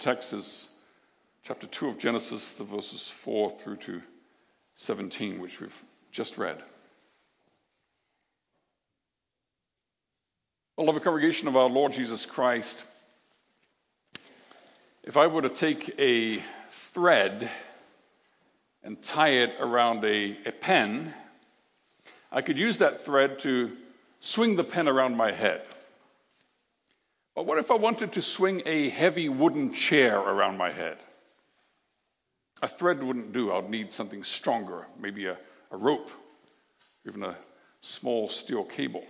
text is chapter 2 of Genesis, the verses 4 through to 17, which we've just read. Beloved congregation of our Lord Jesus Christ, if I were to take a thread and tie it around a, a pen, I could use that thread to swing the pen around my head. But what if I wanted to swing a heavy wooden chair around my head? A thread wouldn't do. I'd need something stronger, maybe a, a rope, even a small steel cable.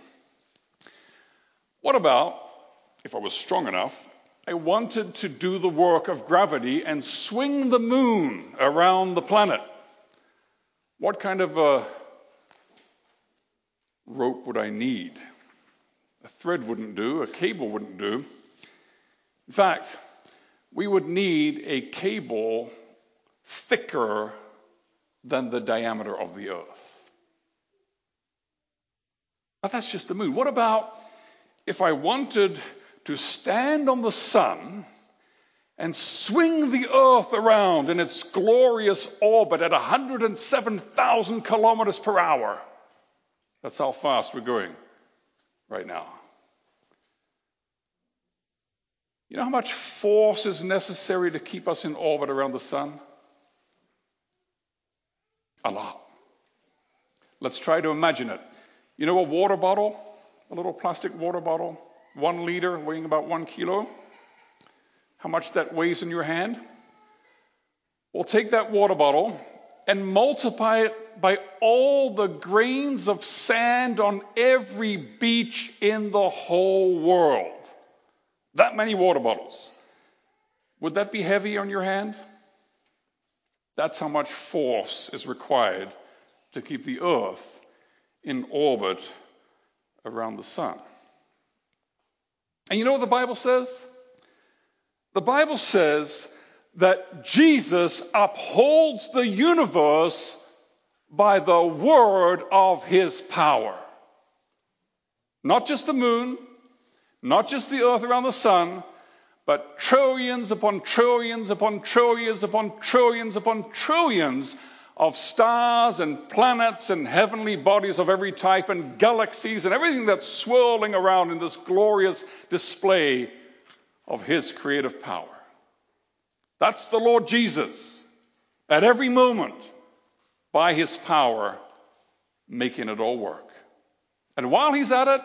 What about, if I was strong enough, I wanted to do the work of gravity and swing the moon around the planet? What kind of a rope would I need? A thread wouldn't do, a cable wouldn't do. In fact, we would need a cable thicker than the diameter of the earth. But that's just the moon. What about if I wanted to stand on the sun and swing the earth around in its glorious orbit at 107,000 kilometers per hour? That's how fast we're going right now. You know how much force is necessary to keep us in orbit around the sun? A lot. Let's try to imagine it. You know a water bottle, a little plastic water bottle, one liter, weighing about one kilo? How much that weighs in your hand? Well, take that water bottle and multiply it by all the grains of sand on every beach in the whole world. That many water bottles. Would that be heavy on your hand? That's how much force is required to keep the earth in orbit around the sun. And you know what the Bible says? The Bible says that Jesus upholds the universe by the word of his power. Not just the moon, not just the earth around the sun, but trillions upon trillions upon trillions upon trillions upon trillions of stars and planets and heavenly bodies of every type and galaxies and everything that's swirling around in this glorious display of His creative power. That's the Lord Jesus at every moment by His power making it all work. And while He's at it,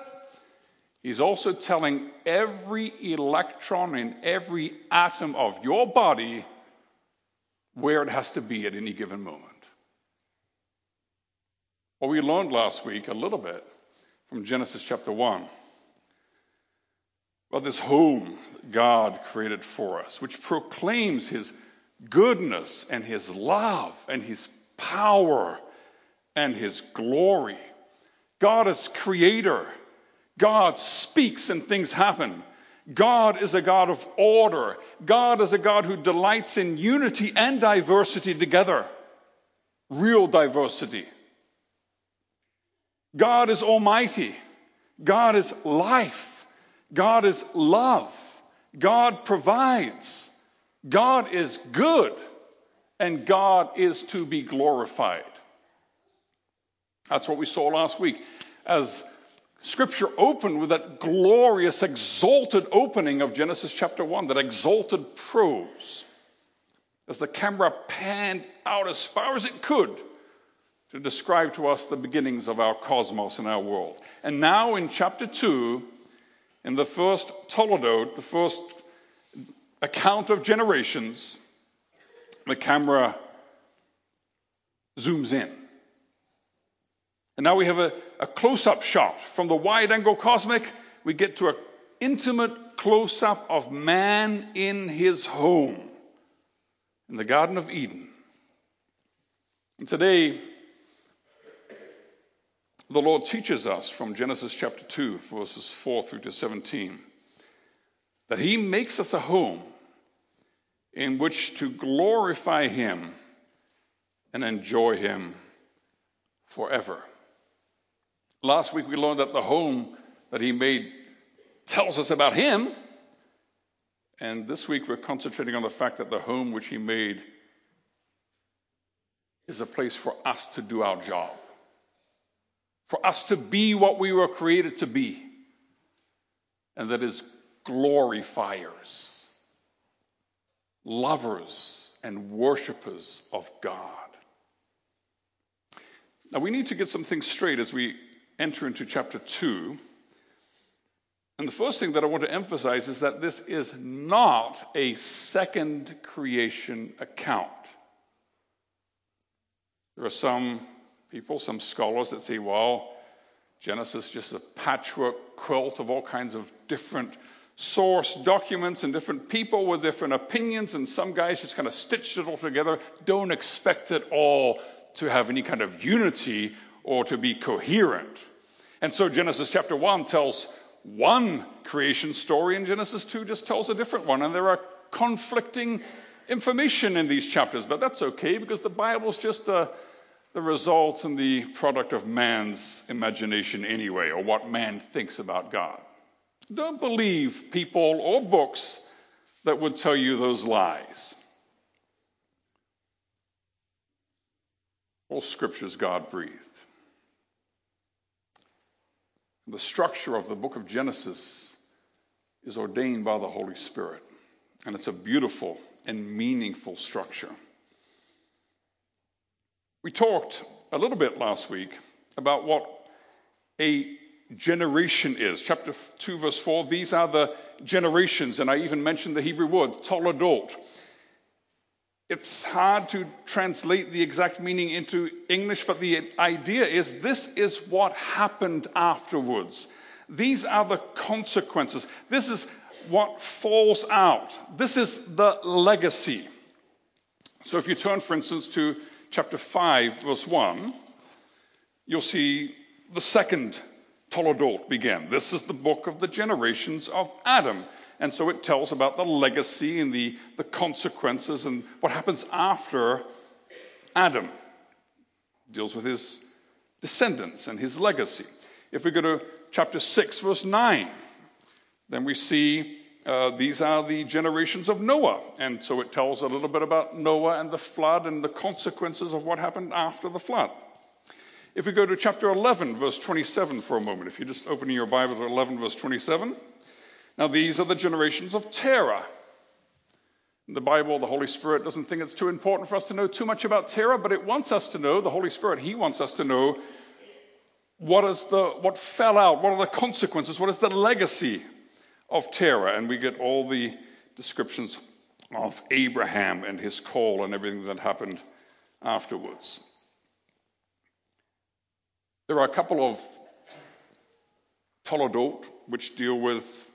He's also telling every electron in every atom of your body where it has to be at any given moment. Well, we learned last week a little bit from Genesis chapter 1 about this home God created for us, which proclaims His goodness and His love and His power and His glory. God is creator. God speaks and things happen. God is a God of order. God is a God who delights in unity and diversity together. Real diversity. God is almighty. God is life. God is love. God provides. God is good. And God is to be glorified. That's what we saw last week. As Scripture opened with that glorious, exalted opening of Genesis chapter 1, that exalted prose. As the camera panned out as far as it could to describe to us the beginnings of our cosmos and our world. And now in chapter 2, in the first Toledot, the first account of generations, the camera zooms in. And now we have a, a close up shot. From the wide angle cosmic, we get to an intimate close up of man in his home in the Garden of Eden. And today, the Lord teaches us from Genesis chapter 2, verses 4 through to 17, that He makes us a home in which to glorify Him and enjoy Him forever. Last week we learned that the home that he made tells us about him. And this week we're concentrating on the fact that the home which He made is a place for us to do our job, for us to be what we were created to be, and that is glorifiers, lovers, and worshippers of God. Now, we need to get some things straight as we enter into chapter 2. And the first thing that I want to emphasize is that this is not a second creation account. There are some people, some scholars that say, well, Genesis is just a patchwork quilt of all kinds of different source documents and different people with different opinions, and some guys just kind of stitched it all together. Don't expect it all to have any kind of unity or to be coherent. And so Genesis chapter 1 tells one creation story, and Genesis 2 just tells a different one. And there are conflicting information in these chapters, but that's okay because the Bible's just the result and the product of man's imagination anyway, or what man thinks about God. Don't believe people or books that would tell you those lies. All scriptures God breathed. The structure of the book of Genesis is ordained by the Holy Spirit, and it's a beautiful and meaningful structure. We talked a little bit last week about what a generation is. Chapter 2, verse 4, these are the generations, and I even mentioned the Hebrew word, toledot. It's hard to translate the exact meaning into English, but the idea is this is what happened afterwards. These are the consequences. This is what falls out. This is the legacy. So if you turn, for instance, to chapter 5, verse 1, you'll see the second Toledot began. This is the book of the generations of Adam. And so it tells about the legacy and the, the consequences and what happens after Adam. It deals with his descendants and his legacy. If we go to chapter 6, verse 9, then we see uh, these are the generations of Noah. And so it tells a little bit about Noah and the flood and the consequences of what happened after the flood. If we go to chapter 11, verse 27 for a moment, if you just open your Bible to 11, verse 27. Now, these are the generations of Terah. In the Bible, the Holy Spirit doesn't think it's too important for us to know too much about Terah, but it wants us to know, the Holy Spirit, He wants us to know what is the what fell out, what are the consequences, what is the legacy of Terah, and we get all the descriptions of Abraham and his call and everything that happened afterwards. There are a couple of Toledot which deal with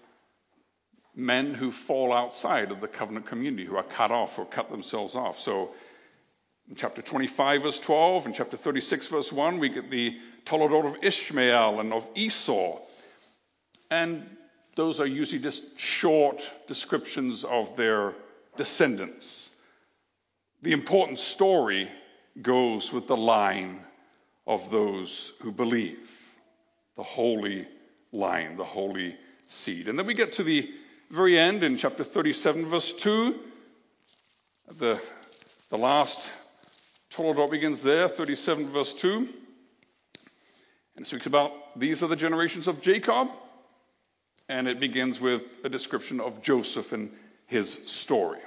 men who fall outside of the covenant community, who are cut off or cut themselves off. So in chapter 25, verse 12, and chapter 36, verse 1, we get the Toledot of Ishmael and of Esau. And those are usually just short descriptions of their descendants. The important story goes with the line of those who believe, the holy line, the holy seed. And then we get to the very end in chapter 37, verse 2. The, the last Toledot begins there, 37, verse 2. And it speaks about these are the generations of Jacob. And it begins with a description of Joseph and his story.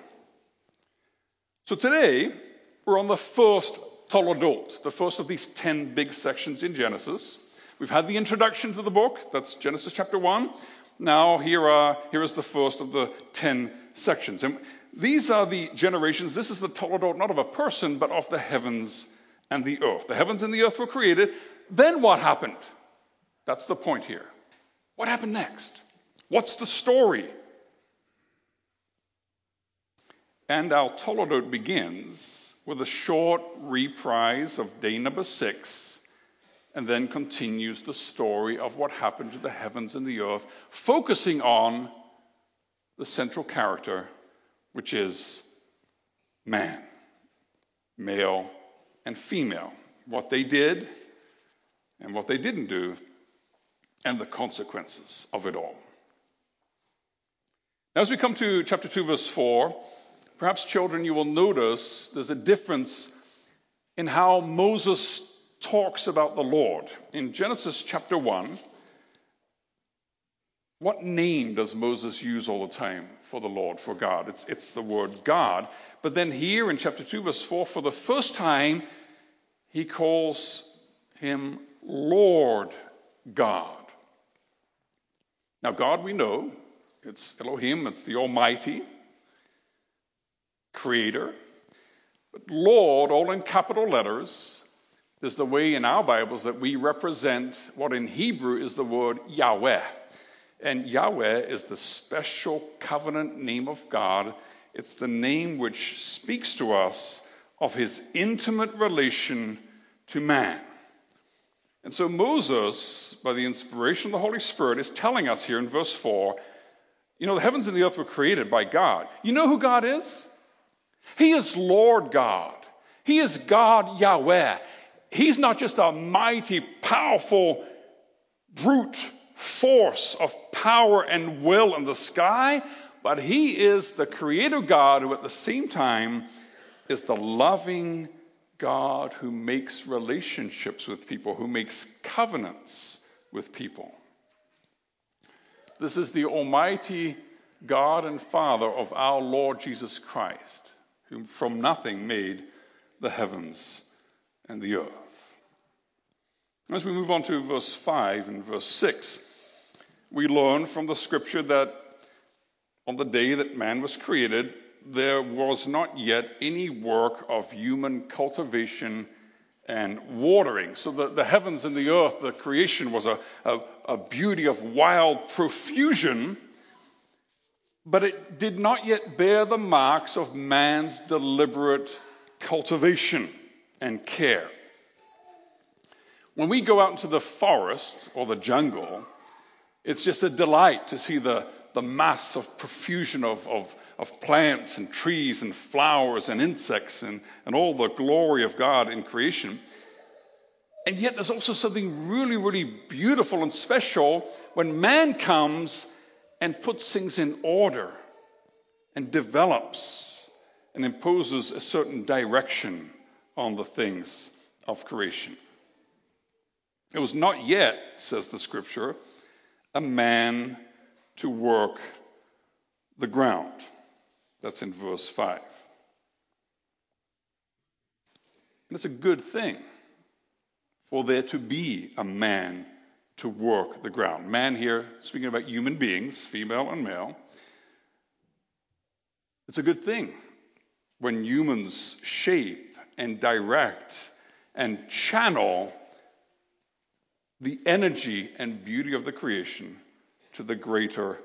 So today, we're on the first Toledot, the first of these 10 big sections in Genesis. We've had the introduction to the book, that's Genesis chapter 1. Now, here, are, here is the first of the 10 sections. And these are the generations. This is the Toledot, not of a person, but of the heavens and the earth. The heavens and the earth were created. Then what happened? That's the point here. What happened next? What's the story? And our Toledot begins with a short reprise of day number six and then continues the story of what happened to the heavens and the earth, focusing on the central character, which is man, male and female, what they did and what they didn't do, and the consequences of it all. Now, as we come to chapter 2, verse 4, perhaps children, you will notice there's a difference in how Moses talks about the Lord. In Genesis chapter 1, what name does Moses use all the time for the Lord, for God? It's, it's the word God. But then here in chapter 2, verse 4, for the first time, he calls him Lord God. Now, God, we know, it's Elohim, it's the Almighty Creator. But Lord, all in capital letters, is the way in our Bibles that we represent what in Hebrew is the word Yahweh. And Yahweh is the special covenant name of God. It's the name which speaks to us of his intimate relation to man. And so Moses, by the inspiration of the Holy Spirit, is telling us here in verse 4 you know, the heavens and the earth were created by God. You know who God is? He is Lord God. He is God Yahweh. He's not just a mighty, powerful brute force of power and will in the sky, but He is the Creator God who at the same time is the loving God who makes relationships with people, who makes covenants with people. This is the Almighty God and Father of our Lord Jesus Christ, who from nothing made the heavens and the earth. As we move on to verse 5 and verse 6, we learn from the scripture that on the day that man was created, there was not yet any work of human cultivation and watering. So the, the heavens and the earth, the creation was a, a, a beauty of wild profusion, but it did not yet bear the marks of man's deliberate cultivation and care. When we go out into the forest or the jungle, it's just a delight to see the, the mass of profusion of, of, of plants and trees and flowers and insects and, and all the glory of God in creation. And yet, there's also something really, really beautiful and special when man comes and puts things in order and develops and imposes a certain direction on the things of creation. It was not yet, says the scripture, a man to work the ground. That's in verse 5. And it's a good thing for there to be a man to work the ground. Man here, speaking about human beings, female and male. It's a good thing when humans shape and direct and channel the energy and beauty of the creation to the greater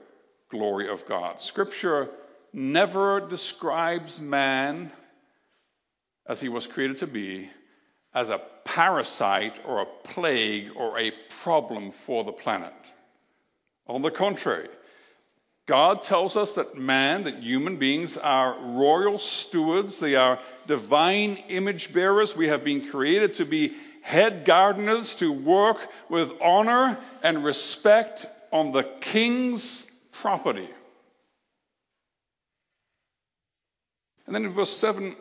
glory of God. Scripture never describes man as he was created to be as a parasite or a plague or a problem for the planet. On the contrary, God tells us that man, that human beings are royal stewards, they are divine image bearers. We have been created to be head gardeners to work with honor and respect on the king's property. And then in verse 7,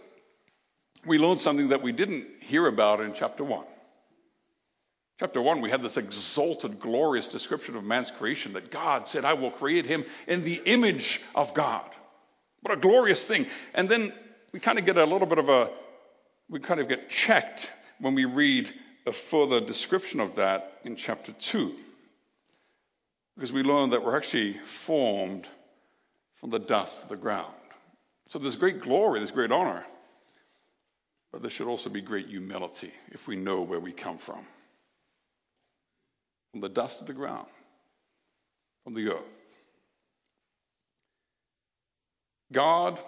we learn something that we didn't hear about in chapter 1. Chapter 1, we had this exalted, glorious description of man's creation that God said, I will create him in the image of God. What a glorious thing. And then we kind of get a little bit of a, we kind of get checked when we read a further description of that in chapter 2. Because we learn that we're actually formed from the dust of the ground. So there's great glory, there's great honor. But there should also be great humility if we know where we come from. From the dust of the ground, from the earth. God,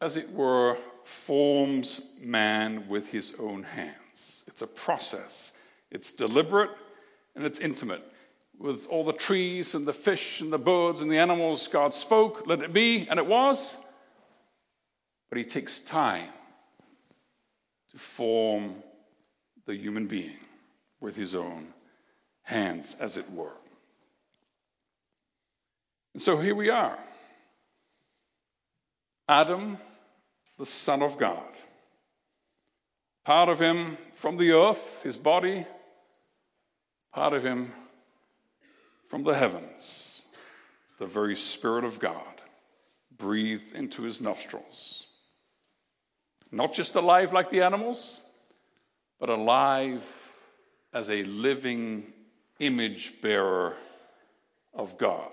as it were, forms man with his own hands. It's a process, it's deliberate and it's intimate. With all the trees and the fish and the birds and the animals, God spoke, let it be, and it was. But he takes time to form the human being with his own hands, as it were. And so here we are. Adam, the Son of God. Part of him from the earth, his body, part of him from the heavens, the very Spirit of God breathed into his nostrils. Not just alive like the animals, but alive as a living image bearer of God.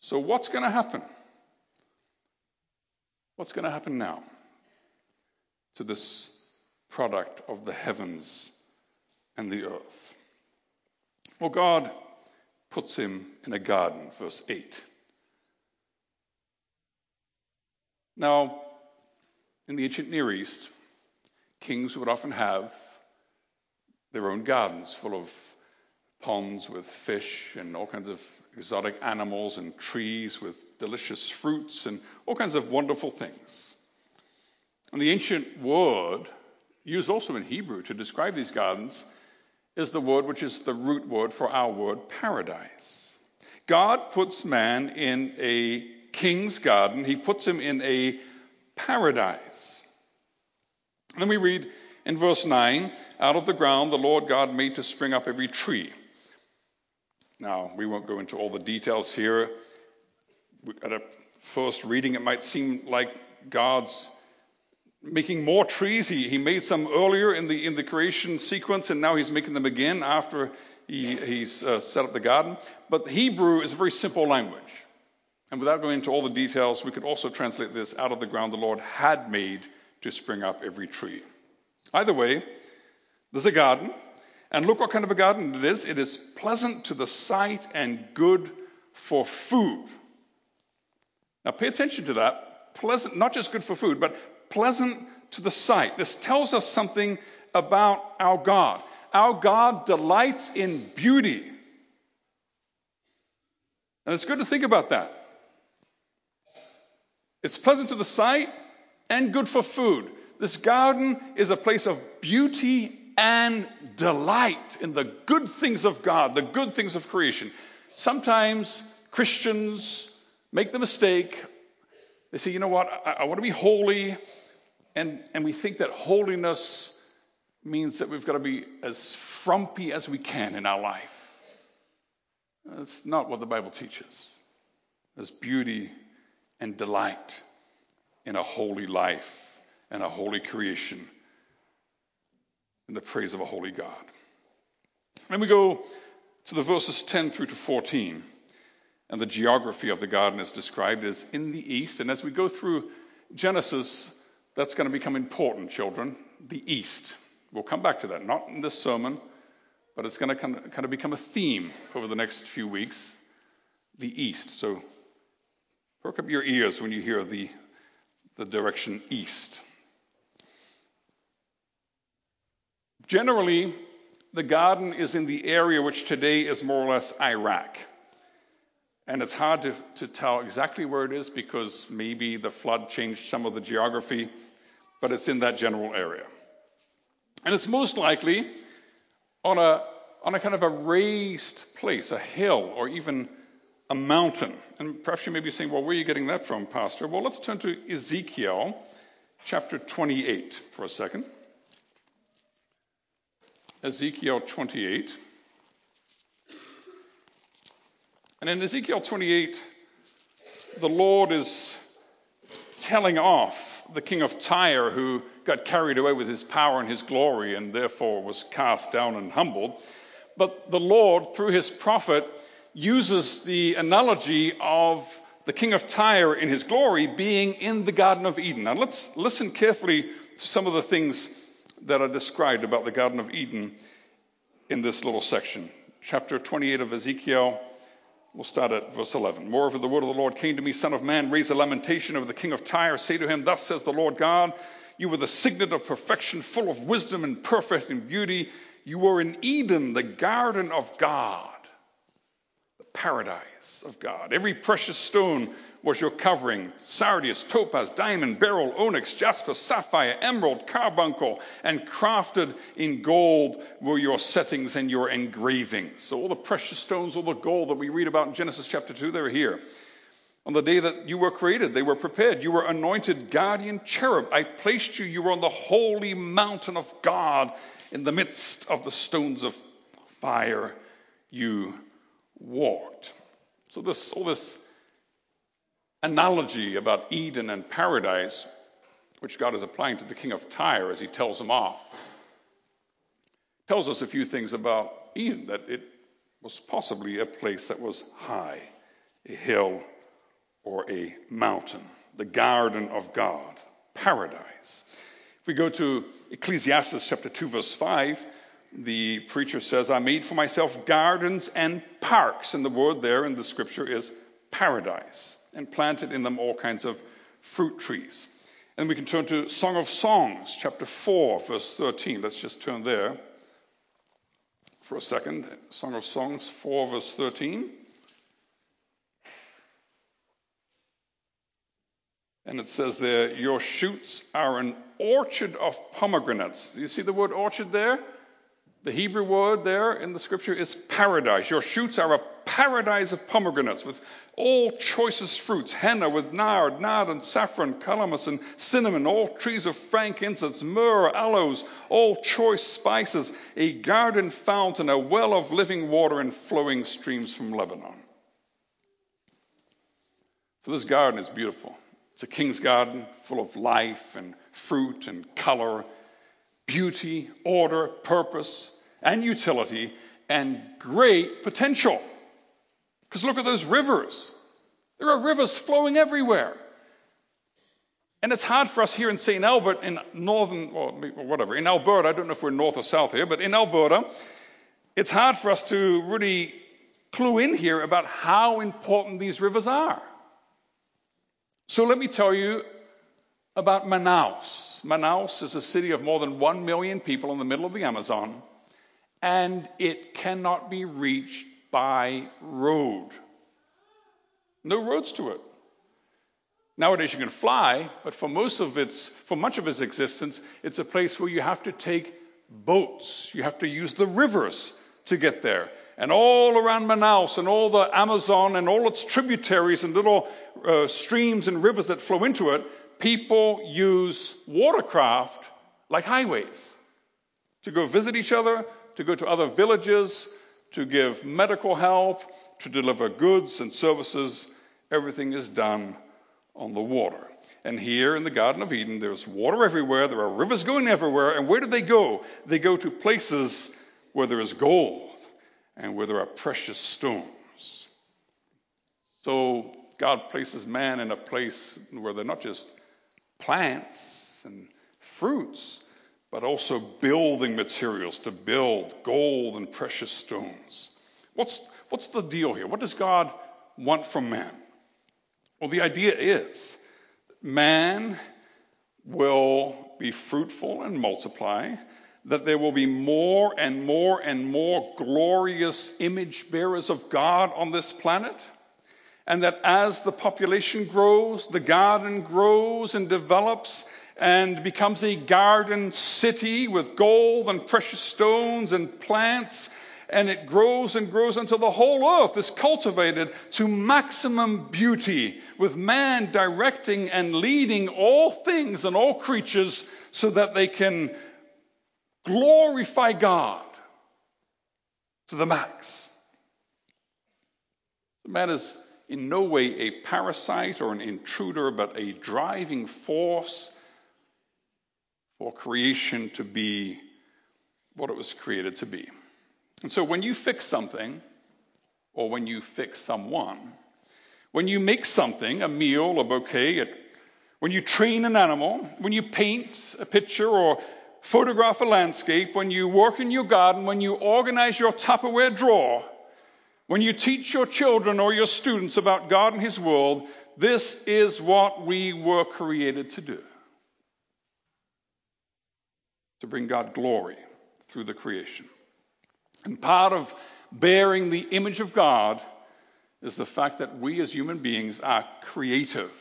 So, what's going to happen? What's going to happen now to this product of the heavens and the earth? Well, God puts him in a garden, verse 8. Now, in the ancient Near East, kings would often have their own gardens full of ponds with fish and all kinds of exotic animals and trees with delicious fruits and all kinds of wonderful things. And the ancient word, used also in Hebrew to describe these gardens, is the word which is the root word for our word paradise. God puts man in a king's garden, he puts him in a paradise. And then we read in verse 9 out of the ground the Lord God made to spring up every tree. Now, we won't go into all the details here. At a first reading, it might seem like God's making more trees. He, he made some earlier in the, in the creation sequence, and now he's making them again after he, he's uh, set up the garden. But Hebrew is a very simple language. And without going into all the details, we could also translate this out of the ground the Lord had made to spring up every tree. Either way, there's a garden, and look what kind of a garden it is. It is pleasant to the sight and good for food. Now pay attention to that. Pleasant, not just good for food, but pleasant to the sight. This tells us something about our God. Our God delights in beauty. And it's good to think about that. It's pleasant to the sight and good for food. This garden is a place of beauty and delight in the good things of God, the good things of creation. Sometimes Christians make the mistake. They say, you know what, I, I want to be holy. And, and we think that holiness means that we've got to be as frumpy as we can in our life. That's not what the Bible teaches. There's beauty and delight in a holy life and a holy creation in the praise of a holy God. Then we go to the verses 10 through to 14, and the geography of the garden is described as in the east. And as we go through Genesis, that's going to become important, children. The east. We'll come back to that, not in this sermon, but it's going to kind of become a theme over the next few weeks. The east. So perk up your ears when you hear the, the direction east. Generally, the garden is in the area which today is more or less Iraq. And it's hard to, to tell exactly where it is because maybe the flood changed some of the geography, but it's in that general area. And it's most likely on a, on a kind of a raised place, a hill, or even a mountain. And perhaps you may be saying, well, where are you getting that from, Pastor? Well, let's turn to Ezekiel chapter 28 for a second. Ezekiel 28. And in Ezekiel 28, the Lord is telling off the king of Tyre who got carried away with his power and his glory and therefore was cast down and humbled. But the Lord, through his prophet, uses the analogy of the king of Tyre in his glory being in the Garden of Eden. Now let's listen carefully to some of the things that are described about the Garden of Eden in this little section. Chapter 28 of Ezekiel, we'll start at verse 11. Moreover, the word of the Lord came to me, Son of man, raise a lamentation over the king of Tyre. Say to him, Thus says the Lord God, You were the signet of perfection, full of wisdom and perfect in beauty. You were in Eden, the garden of God, paradise of God. Every precious stone was your covering sardius, topaz, diamond, beryl, onyx, jasper, sapphire, emerald, carbuncle, and crafted in gold were your settings and your engravings. So, all the precious stones, all the gold that we read about in Genesis chapter 2, they're here. On the day that you were created, they were prepared. You were anointed guardian cherub. I placed you. You were on the holy mountain of God in the midst of the stones of fire. You walked. So this, all this analogy about Eden and paradise, which God is applying to the king of Tyre as he tells him off, tells us a few things about Eden, that it was possibly a place that was high, a hill or a mountain, the garden of God, paradise. If we go to Ecclesiastes chapter 2 verse 5, the preacher says, I made for myself gardens and parks. And the word there in the scripture is paradise, and planted in them all kinds of fruit trees. And we can turn to Song of Songs, chapter 4, verse 13. Let's just turn there for a second. Song of Songs 4, verse 13. And it says there, Your shoots are an orchard of pomegranates. Do you see the word orchard there? The Hebrew word there in the scripture is paradise. Your shoots are a paradise of pomegranates with all choicest fruits, henna with nard, nard and saffron, calamus and cinnamon, all trees of frankincense, myrrh, aloes, all choice spices, a garden fountain, a well of living water and flowing streams from Lebanon. So this garden is beautiful. It's a king's garden full of life and fruit and color, beauty, order, purpose and utility and great potential. Because look at those rivers. There are rivers flowing everywhere. And it's hard for us here in St. Albert in northern, or whatever, in Alberta, I don't know if we're north or south here, but in Alberta, it's hard for us to really clue in here about how important these rivers are. So let me tell you about Manaus. Manaus is a city of more than one million people in the middle of the Amazon and it cannot be reached by road. No roads to it. Nowadays you can fly, but for most of its, for much of its existence, it's a place where you have to take boats. You have to use the rivers to get there. And all around Manaus and all the Amazon and all its tributaries and little uh, streams and rivers that flow into it, people use watercraft like highways to go visit each other, to go to other villages, to give medical help, to deliver goods and services. Everything is done on the water. And here in the Garden of Eden, there's water everywhere, there are rivers going everywhere. And where do they go? They go to places where there is gold and where there are precious stones. So God places man in a place where they're not just plants and fruits, but also building materials to build gold and precious stones. What's, what's the deal here? What does God want from man? Well, the idea is that man will be fruitful and multiply, that there will be more and more and more glorious image bearers of God on this planet, and that as the population grows, the garden grows and develops, and becomes a garden city with gold and precious stones and plants. And it grows and grows until the whole earth is cultivated to maximum beauty, with man directing and leading all things and all creatures so that they can glorify God to the max. Man is in no way a parasite or an intruder, but a driving force for creation to be what it was created to be. And so when you fix something, or when you fix someone, when you make something, a meal, a bouquet, when you train an animal, when you paint a picture or photograph a landscape, when you work in your garden, when you organize your Tupperware drawer, when you teach your children or your students about God and His world, this is what we were created to do to bring God glory through the creation. And part of bearing the image of God is the fact that we as human beings are creative.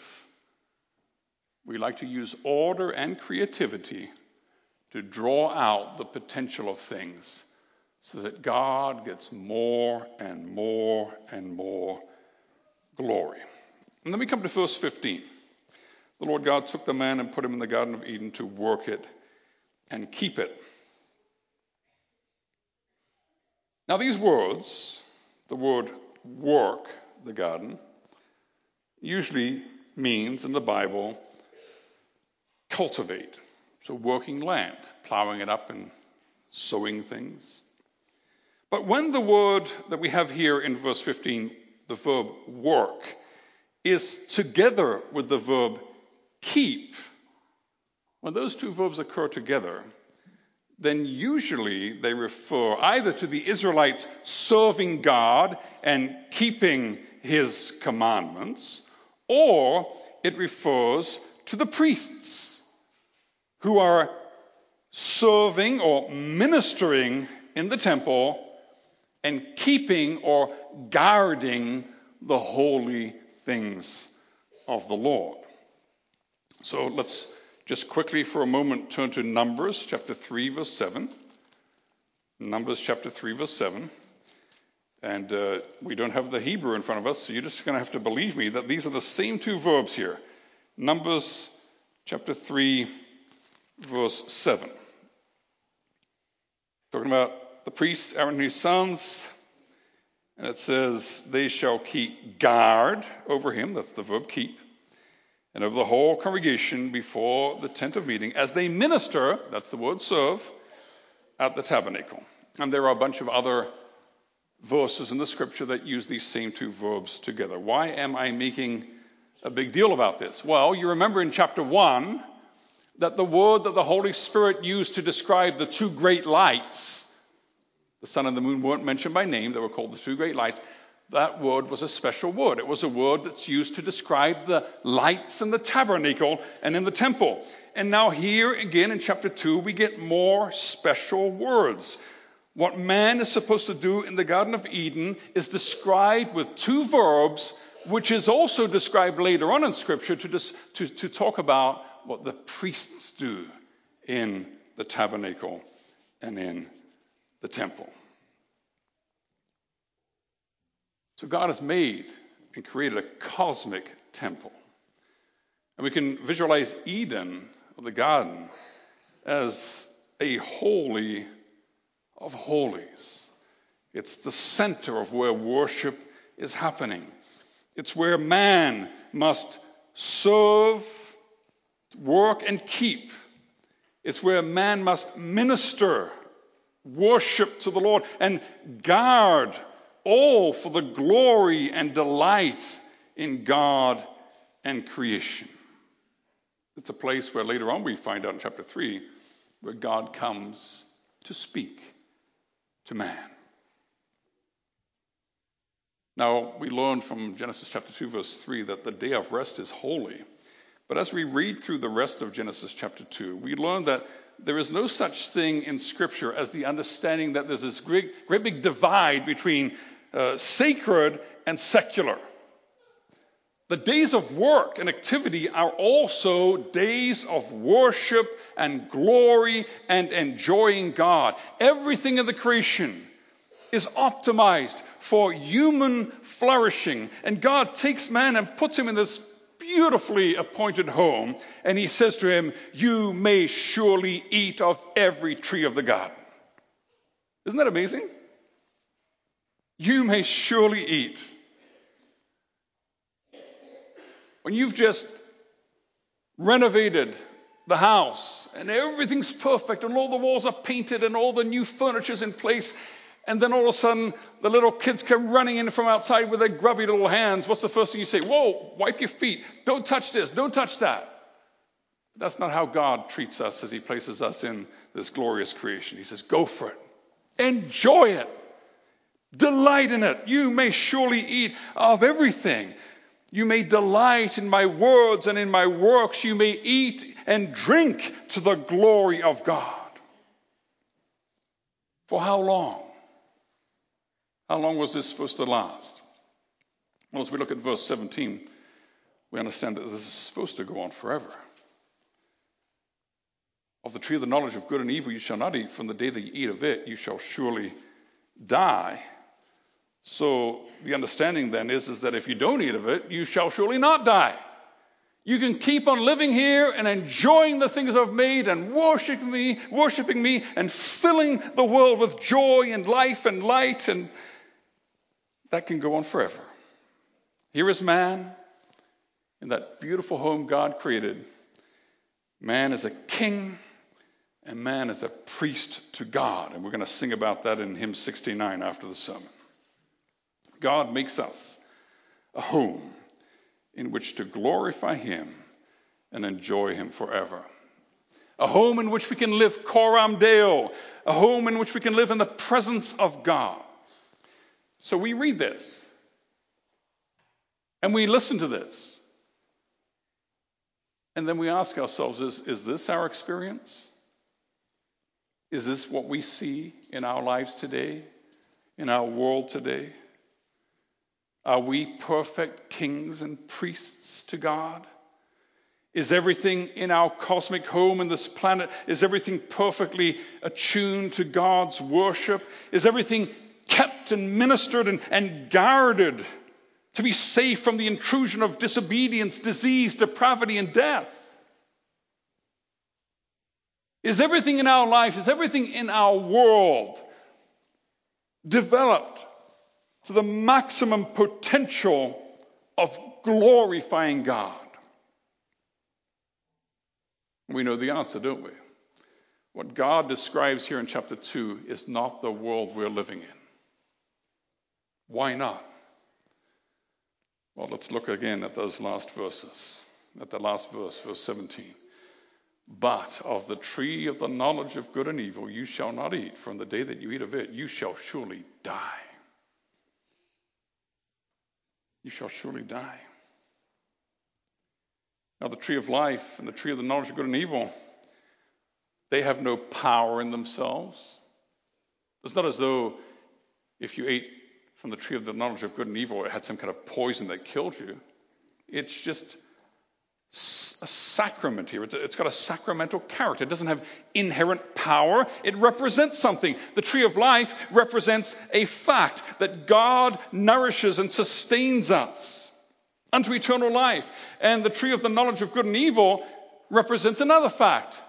We like to use order and creativity to draw out the potential of things so that God gets more and more and more glory. And then we come to verse 15. The Lord God took the man and put him in the Garden of Eden to work it and keep it. Now, these words, the word work the garden, usually means in the Bible cultivate. So, working land, plowing it up and sowing things. But when the word that we have here in verse 15, the verb work, is together with the verb keep, when those two verbs occur together, then usually they refer either to the Israelites serving God and keeping his commandments, or it refers to the priests who are serving or ministering in the temple and keeping or guarding the holy things of the Lord. So let's just quickly for a moment turn to Numbers chapter 3, verse 7. Numbers chapter 3, verse 7. And uh, we don't have the Hebrew in front of us, so you're just going to have to believe me that these are the same two verbs here. Numbers chapter 3, verse 7. Talking about the priests, Aaron and his sons. And it says, They shall keep guard over him. That's the verb keep. And of the whole congregation before the tent of meeting as they minister, that's the word serve, at the tabernacle. And there are a bunch of other verses in the scripture that use these same two verbs together. Why am I making a big deal about this? Well, you remember in chapter 1 that the word that the Holy Spirit used to describe the two great lights the sun and the moon weren't mentioned by name, they were called the two great lights. That word was a special word. It was a word that's used to describe the lights in the tabernacle and in the temple. And now, here again in chapter 2, we get more special words. What man is supposed to do in the Garden of Eden is described with two verbs, which is also described later on in Scripture to, to, to talk about what the priests do in the tabernacle and in the temple. So God has made and created a cosmic temple. And we can visualize Eden, or the garden, as a holy of holies. It's the center of where worship is happening. It's where man must serve, work, and keep. It's where man must minister worship to the Lord and guard all for the glory and delight in God and creation. It's a place where later on we find out in chapter 3 where God comes to speak to man. Now, we learn from Genesis chapter 2, verse 3, that the day of rest is holy. But as we read through the rest of Genesis chapter 2, we learn that there is no such thing in Scripture as the understanding that there's this great, great big divide between uh, sacred and secular. The days of work and activity are also days of worship and glory and enjoying God. Everything in the creation is optimized for human flourishing. And God takes man and puts him in this beautifully appointed home, and he says to him, You may surely eat of every tree of the garden. Isn't that amazing? You may surely eat. When you've just renovated the house and everything's perfect and all the walls are painted and all the new furniture's in place and then all of a sudden, the little kids come running in from outside with their grubby little hands. What's the first thing you say? Whoa, wipe your feet. Don't touch this. Don't touch that. That's not how God treats us as He places us in this glorious creation. He says, Go for it. Enjoy it. Delight in it. You may surely eat of everything. You may delight in my words and in my works. You may eat and drink to the glory of God. For how long? How long was this supposed to last? Well, as we look at verse 17, we understand that this is supposed to go on forever. Of the tree of the knowledge of good and evil you shall not eat. From the day that you eat of it, you shall surely die. So the understanding then is, is that if you don't eat of it, you shall surely not die. You can keep on living here and enjoying the things I've made and worshiping me, worshiping me and filling the world with joy and life and light and that can go on forever. Here is man in that beautiful home God created. Man is a king and man is a priest to God. And we're going to sing about that in hymn 69 after the sermon. God makes us a home in which to glorify Him and enjoy Him forever. A home in which we can live coram deo, a home in which we can live in the presence of God. So we read this and we listen to this. And then we ask ourselves is, is this our experience? Is this what we see in our lives today, in our world today? Are we perfect kings and priests to God? Is everything in our cosmic home in this planet, is everything perfectly attuned to God's worship? Is everything kept and ministered and, and guarded to be safe from the intrusion of disobedience, disease, depravity, and death? Is everything in our life, is everything in our world developed to the maximum potential of glorifying God? We know the answer, don't we? What God describes here in chapter 2 is not the world we're living in. Why not? Well, let's look again at those last verses, at the last verse, verse 17. But of the tree of the knowledge of good and evil you shall not eat. From the day that you eat of it, you shall surely die you shall surely die. Now, the tree of life and the tree of the knowledge of good and evil, they have no power in themselves. It's not as though if you ate from the tree of the knowledge of good and evil, it had some kind of poison that killed you. It's just a sacrament here. it's got a sacramental character. It doesn't have inherent power. It represents something. The tree of life represents a fact that God nourishes and sustains us unto eternal life. And the tree of the knowledge of good and evil represents another fact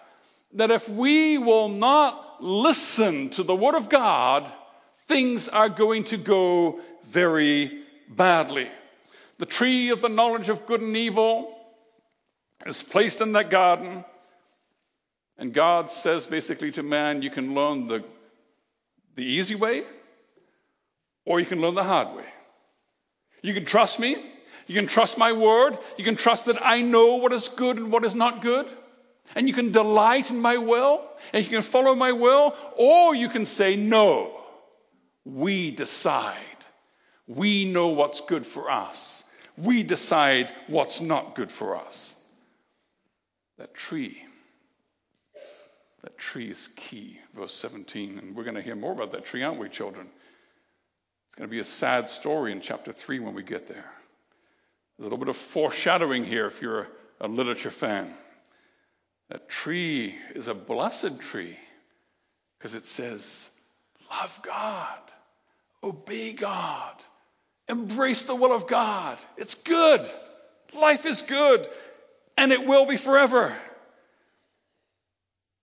that if we will not listen to the word of God, things are going to go very badly. The tree of the knowledge of good and evil is placed in that garden. And God says basically to man, you can learn the, the easy way or you can learn the hard way. You can trust me. You can trust my word. You can trust that I know what is good and what is not good. And you can delight in my will and you can follow my will. Or you can say, no, we decide. We know what's good for us. We decide what's not good for us. That tree. That tree is key, verse 17. And we're going to hear more about that tree, aren't we, children? It's going to be a sad story in chapter 3 when we get there. There's a little bit of foreshadowing here if you're a literature fan. That tree is a blessed tree because it says, Love God, obey God, embrace the will of God. It's good. Life is good and it will be forever.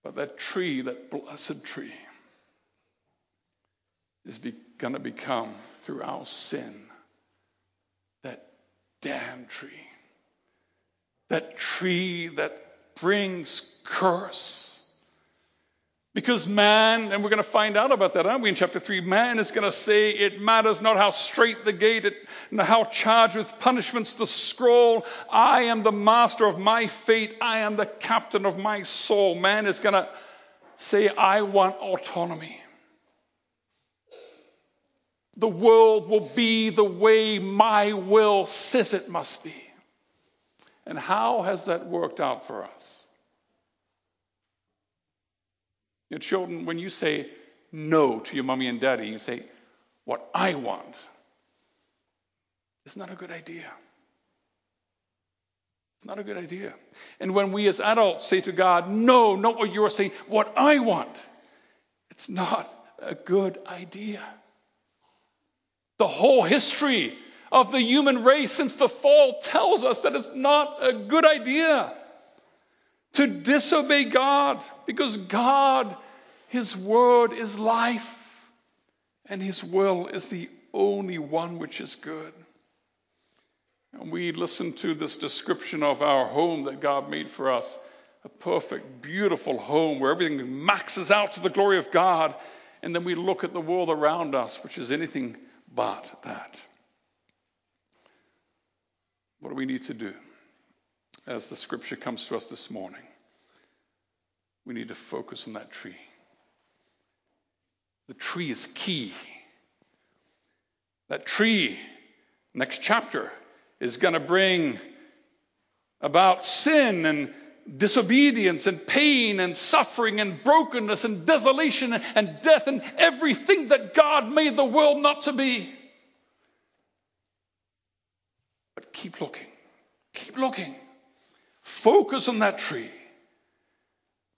But that tree, that blessed tree, is be, going to become, through our sin, that damn tree. That tree that brings curse because man, and we're going to find out about that, aren't we, in chapter 3? Man is going to say it matters not how strait the gate, it, how charged with punishments the scroll. I am the master of my fate. I am the captain of my soul. Man is going to say, I want autonomy. The world will be the way my will says it must be. And how has that worked out for us? Children, when you say no to your mommy and daddy, you say, What I want. It's not a good idea. It's not a good idea. And when we as adults say to God, No, not what you're saying, what I want, it's not a good idea. The whole history of the human race since the fall tells us that it's not a good idea to disobey God because God, His word is life and His will is the only one which is good. And we listen to this description of our home that God made for us a perfect, beautiful home where everything maxes out to the glory of God. And then we look at the world around us, which is anything but that. What do we need to do as the scripture comes to us this morning? We need to focus on that tree. The tree is key. That tree, next chapter, is going to bring about sin and disobedience and pain and suffering and brokenness and desolation and death and everything that God made the world not to be. But keep looking. Keep looking. Focus on that tree.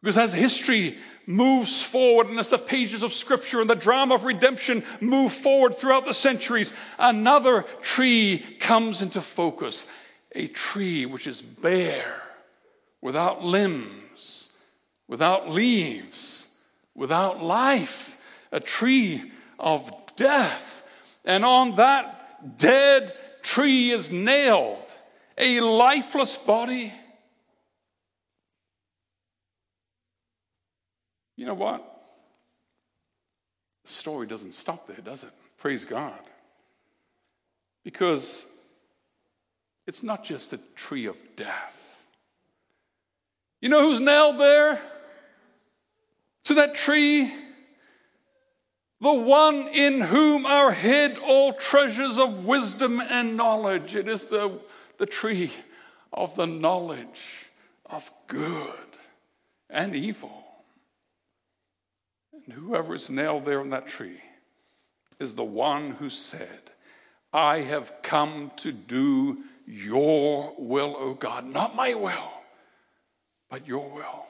Because as history moves forward and as the pages of scripture and the drama of redemption move forward throughout the centuries, another tree comes into focus. A tree which is bare, without limbs, without leaves, without life. A tree of death. And on that dead tree is nailed a lifeless body You know what? The story doesn't stop there, does it? Praise God. Because it's not just a tree of death. You know who's nailed there? To that tree? The one in whom are hid all treasures of wisdom and knowledge. It is the, the tree of the knowledge of good and evil. And whoever is nailed there on that tree is the one who said, I have come to do your will, O God, not my will, but your will.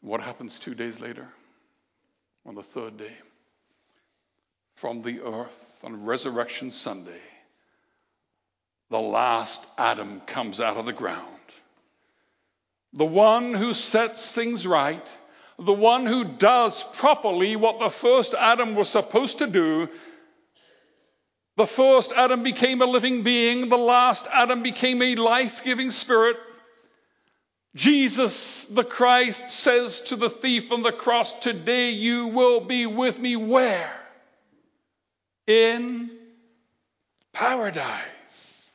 What happens two days later? On the third day, from the earth on Resurrection Sunday, the last Adam comes out of the ground. The one who sets things right the one who does properly what the first Adam was supposed to do. The first Adam became a living being, the last Adam became a life giving spirit. Jesus, the Christ, says to the thief on the cross, Today you will be with me where? In paradise.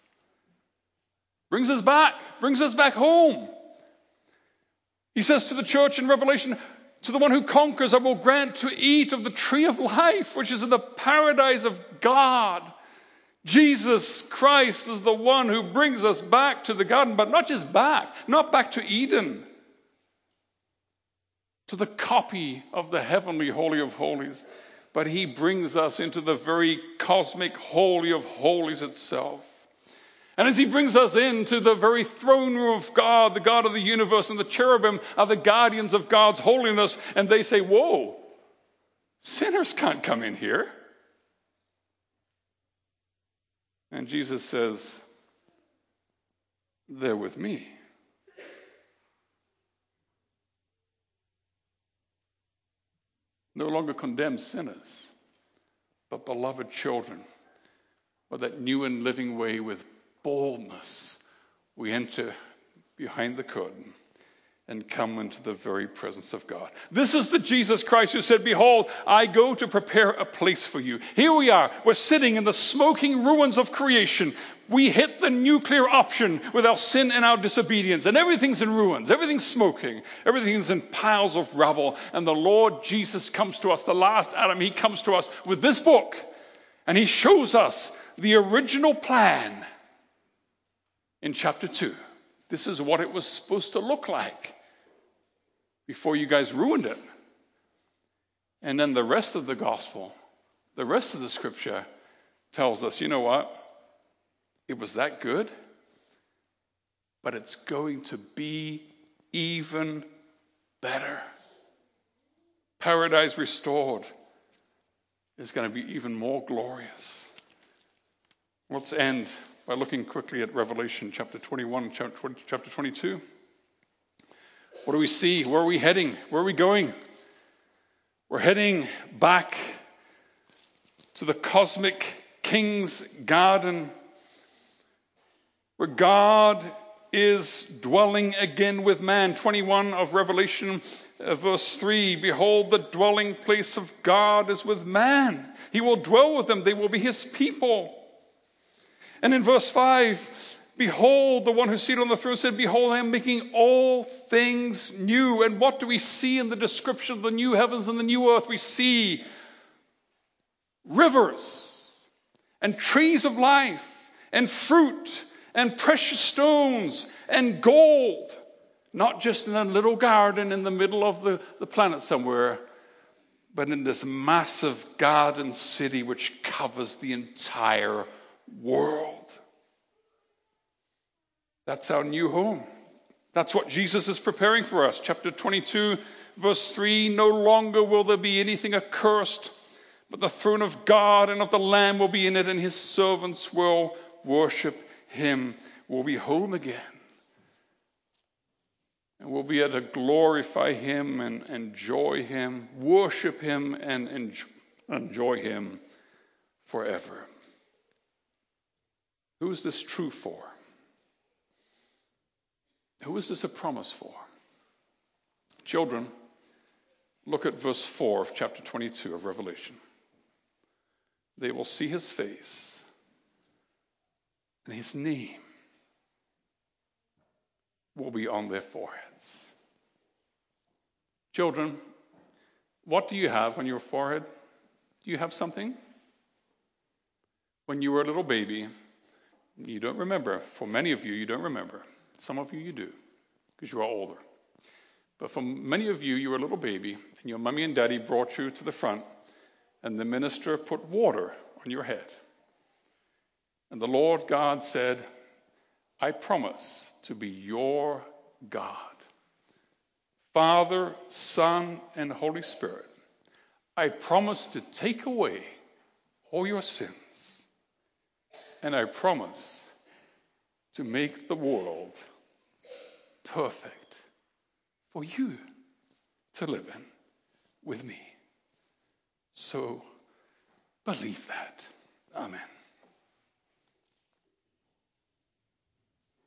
Brings us back, brings us back home. He says to the church in Revelation, to the one who conquers, I will grant to eat of the tree of life, which is in the paradise of God. Jesus Christ is the one who brings us back to the garden, but not just back, not back to Eden, to the copy of the heavenly Holy of Holies, but he brings us into the very cosmic Holy of Holies itself. And as he brings us into the very throne room of God, the God of the universe, and the cherubim are the guardians of God's holiness, and they say, Whoa, sinners can't come in here. And Jesus says, They're with me. No longer condemned sinners, but beloved children of that new and living way with boldness, we enter behind the curtain and come into the very presence of God. This is the Jesus Christ who said, Behold, I go to prepare a place for you. Here we are. We're sitting in the smoking ruins of creation. We hit the nuclear option with our sin and our disobedience, and everything's in ruins. Everything's smoking. Everything's in piles of rubble. And the Lord Jesus comes to us, the last Adam, he comes to us with this book, and he shows us the original plan in chapter 2. This is what it was supposed to look like before you guys ruined it. And then the rest of the gospel, the rest of the scripture tells us you know what? It was that good, but it's going to be even better. Paradise restored, is going to be even more glorious. Let's end by looking quickly at Revelation chapter 21, chapter 22. What do we see? Where are we heading? Where are we going? We're heading back to the cosmic king's garden where God is dwelling again with man. 21 of Revelation, uh, verse 3 Behold, the dwelling place of God is with man. He will dwell with them, they will be his people. And in verse 5, Behold, the one who seated on the throne said, Behold, I am making all things new. And what do we see in the description of the new heavens and the new earth? We see rivers and trees of life and fruit and precious stones and gold, not just in a little garden in the middle of the, the planet somewhere, but in this massive garden city which covers the entire world. That's our new home. That's what Jesus is preparing for us. Chapter 22, verse 3 No longer will there be anything accursed, but the throne of God and of the Lamb will be in it, and his servants will worship him. We'll be home again. And we'll be able to glorify him and enjoy him, worship him, and enjoy him forever. Who is this true for? Who is this a promise for? Children, look at verse 4 of chapter 22 of Revelation. They will see his face, and his name will be on their foreheads. Children, what do you have on your forehead? Do you have something? When you were a little baby, you don't remember. For many of you, you don't remember. Some of you, you do, because you are older. But for many of you, you were a little baby, and your mommy and daddy brought you to the front, and the minister put water on your head. And the Lord God said, I promise to be your God. Father, Son, and Holy Spirit, I promise to take away all your sins. And I promise to make the world perfect for you to live in with me. So believe that. Amen.